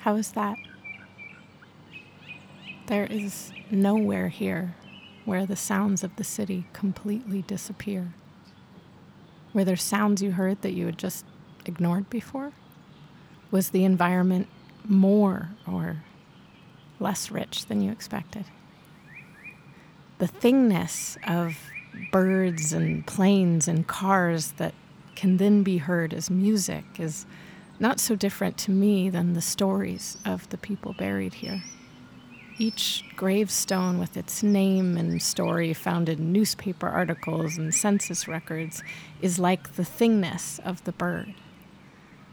How is that? There is nowhere here where the sounds of the city completely disappear. Were there sounds you heard that you had just ignored before? Was the environment more or less rich than you expected? The thingness of birds and planes and cars that can then be heard as music is not so different to me than the stories of the people buried here. Each gravestone with its name and story found in newspaper articles and census records is like the thingness of the bird.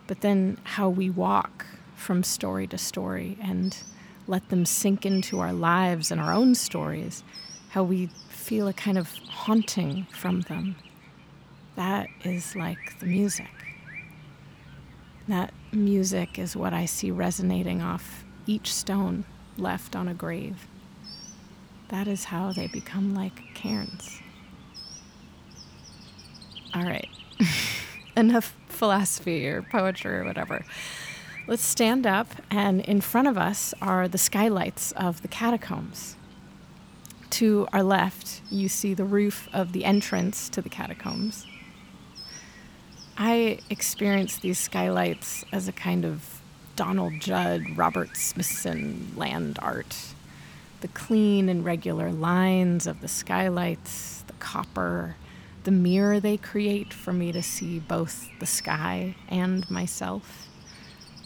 But then how we walk from story to story and let them sink into our lives and our own stories, how we feel a kind of haunting from them. That is like the music. That music is what I see resonating off each stone left on a grave. That is how they become like cairns. All right, enough philosophy or poetry or whatever. Let's stand up, and in front of us are the skylights of the catacombs. To our left, you see the roof of the entrance to the catacombs. I experience these skylights as a kind of Donald Judd, Robert Smithson land art. The clean and regular lines of the skylights, the copper, the mirror they create for me to see both the sky and myself.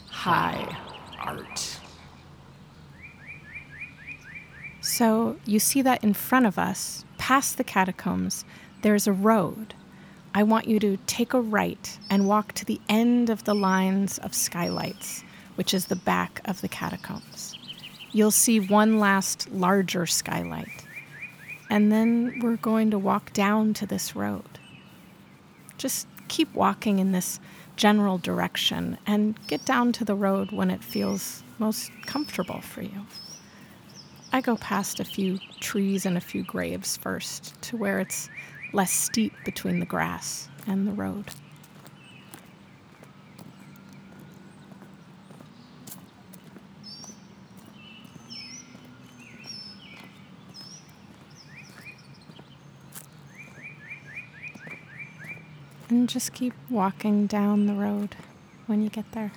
High art. So you see that in front of us, past the catacombs, there's a road I want you to take a right and walk to the end of the lines of skylights, which is the back of the catacombs. You'll see one last larger skylight. And then we're going to walk down to this road. Just keep walking in this general direction and get down to the road when it feels most comfortable for you. I go past a few trees and a few graves first to where it's less steep between the grass and the road. And just keep walking down the road when you get there.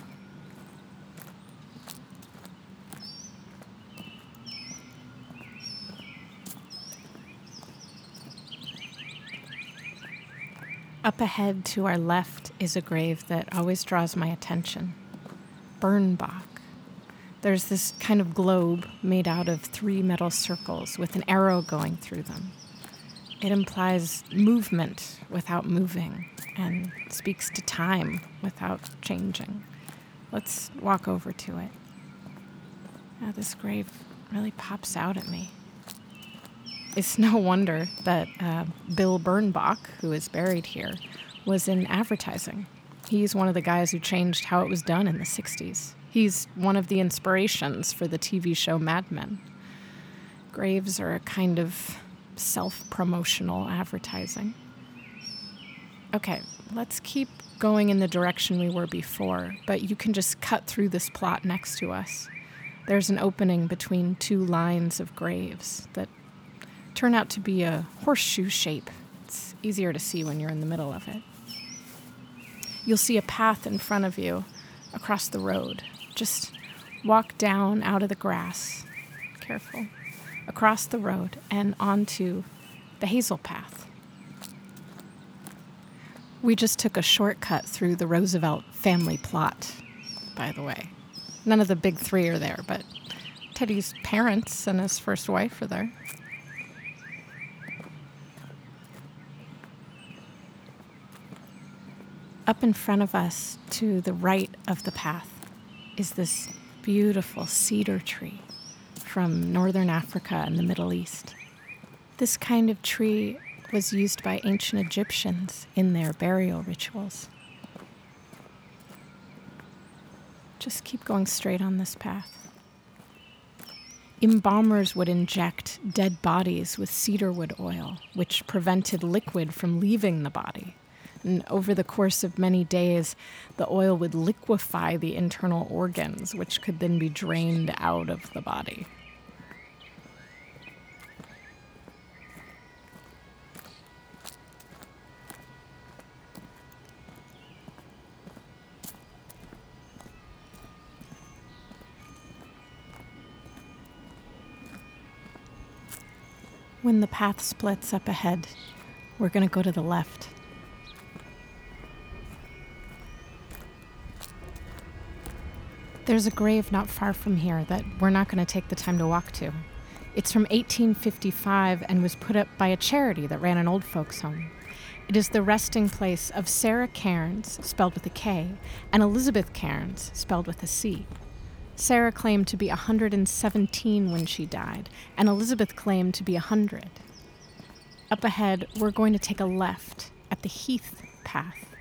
Up ahead to our left is a grave that always draws my attention Bernbach. There's this kind of globe made out of three metal circles with an arrow going through them. It implies movement without moving and speaks to time without changing. Let's walk over to it. Now, this grave really pops out at me. It's no wonder that uh, Bill Bernbach, who is buried here, was in advertising. He's one of the guys who changed how it was done in the 60s. He's one of the inspirations for the TV show Mad Men. Graves are a kind of self promotional advertising. Okay, let's keep going in the direction we were before, but you can just cut through this plot next to us. There's an opening between two lines of graves that turn out to be a horseshoe shape. It's easier to see when you're in the middle of it. You'll see a path in front of you across the road. Just walk down out of the grass, careful, across the road and onto the hazel path. We just took a shortcut through the Roosevelt family plot, by the way. None of the big three are there, but Teddy's parents and his first wife are there. Up in front of us, to the right of the path, is this beautiful cedar tree from northern Africa and the Middle East. This kind of tree was used by ancient Egyptians in their burial rituals. Just keep going straight on this path. Embalmers would inject dead bodies with cedarwood oil, which prevented liquid from leaving the body And over the course of many days, the oil would liquefy the internal organs, which could then be drained out of the body. When the path splits up ahead, we're going to go to the left. There's a grave not far from here that we're not going to take the time to walk to. It's from 1855 and was put up by a charity that ran an old folks' home. It is the resting place of Sarah Cairns, spelled with a K, and Elizabeth Cairns, spelled with a C. Sarah claimed to be 117 when she died, and Elizabeth claimed to be 100. Up ahead, we're going to take a left at the Heath Path.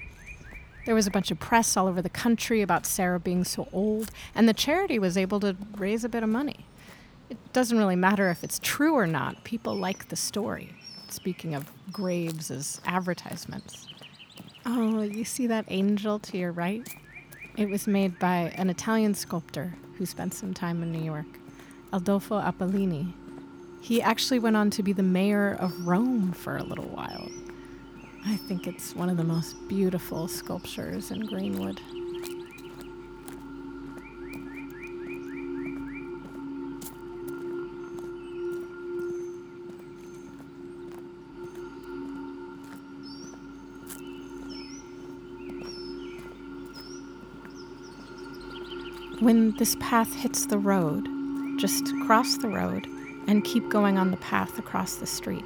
There was a bunch of press all over the country about Sarah being so old, and the charity was able to raise a bit of money. It doesn't really matter if it's true or not, people like the story. Speaking of graves as advertisements. Oh, you see that angel to your right? It was made by an Italian sculptor who spent some time in New York, Adolfo Apolloni. He actually went on to be the mayor of Rome for a little while. I think it's one of the most beautiful sculptures in Greenwood. When this path hits the road, just cross the road and keep going on the path across the street.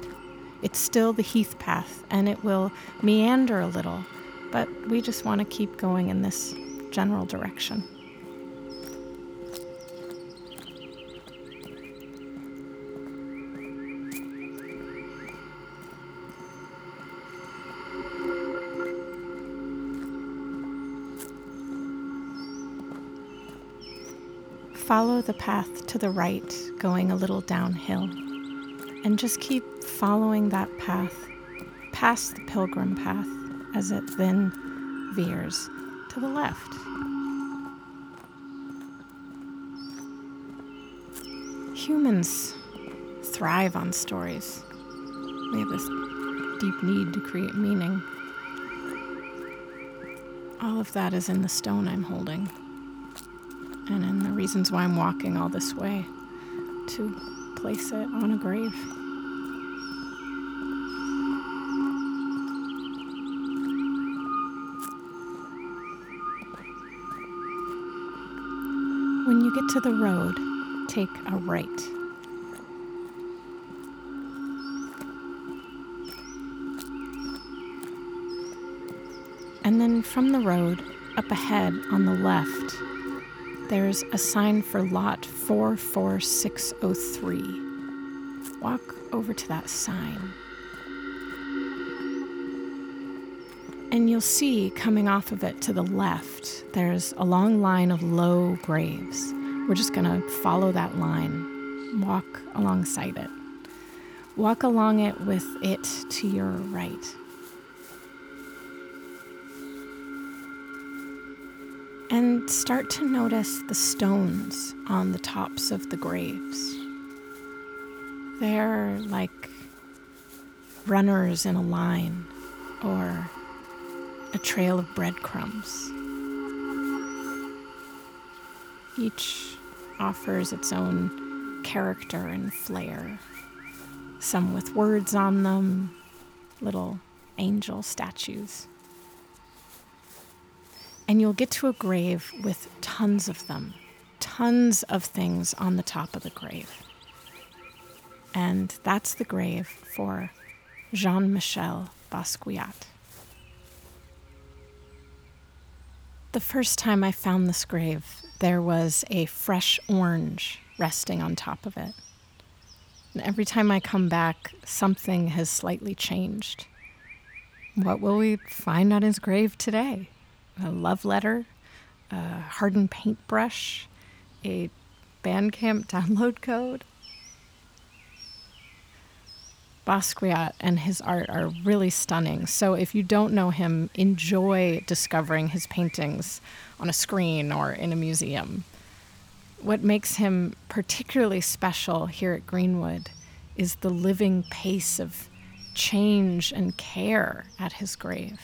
It's still the heath path and it will meander a little, but we just want to keep going in this general direction. follow the path to the right, going a little downhill. And just keep following that path past the pilgrim path as it then veers to the left. Humans thrive on stories. We have this deep need to create meaning. All of that is in the stone I'm holding and in the reasons why I'm walking all this way to place it on a grave. When you get to the road, take a right. And then from the road, up ahead on the left, there's a sign for lot 44603. Walk over to that sign. And you'll see coming off of it to the left, there's a long line of low graves. We're just going to follow that line, walk alongside it. Walk along it with it to your right. And start to notice the stones on the tops of the graves. They're like runners in a line or a trail of breadcrumbs. Each offers its own character and flair, some with words on them, little angel statues and you'll get to a grave with tons of them, tons of things on the top of the grave. And that's the grave for Jean Michel Basquiat. The first time I found this grave, there was a fresh orange resting on top of it. And every time I come back, something has slightly changed. What will we find on his grave today? A love letter, a hardened paintbrush, a Bandcamp download code. Basquiat and his art are really stunning. So if you don't know him, enjoy discovering his paintings on a screen or in a museum. What makes him particularly special here at Greenwood is the living pace of change and care at his grave.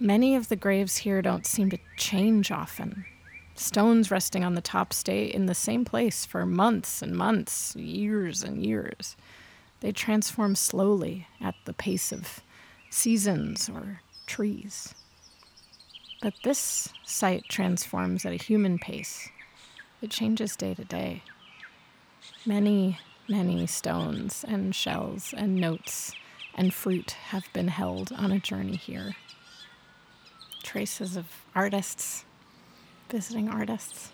Many of the graves here don't seem to change often. Stones resting on the top stay in the same place for months and months, years and years. They transform slowly at the pace of seasons or trees. But this site transforms at a human pace. It changes day to day. Many, many stones and shells and notes and fruit have been held on a journey here traces of artists, visiting artists.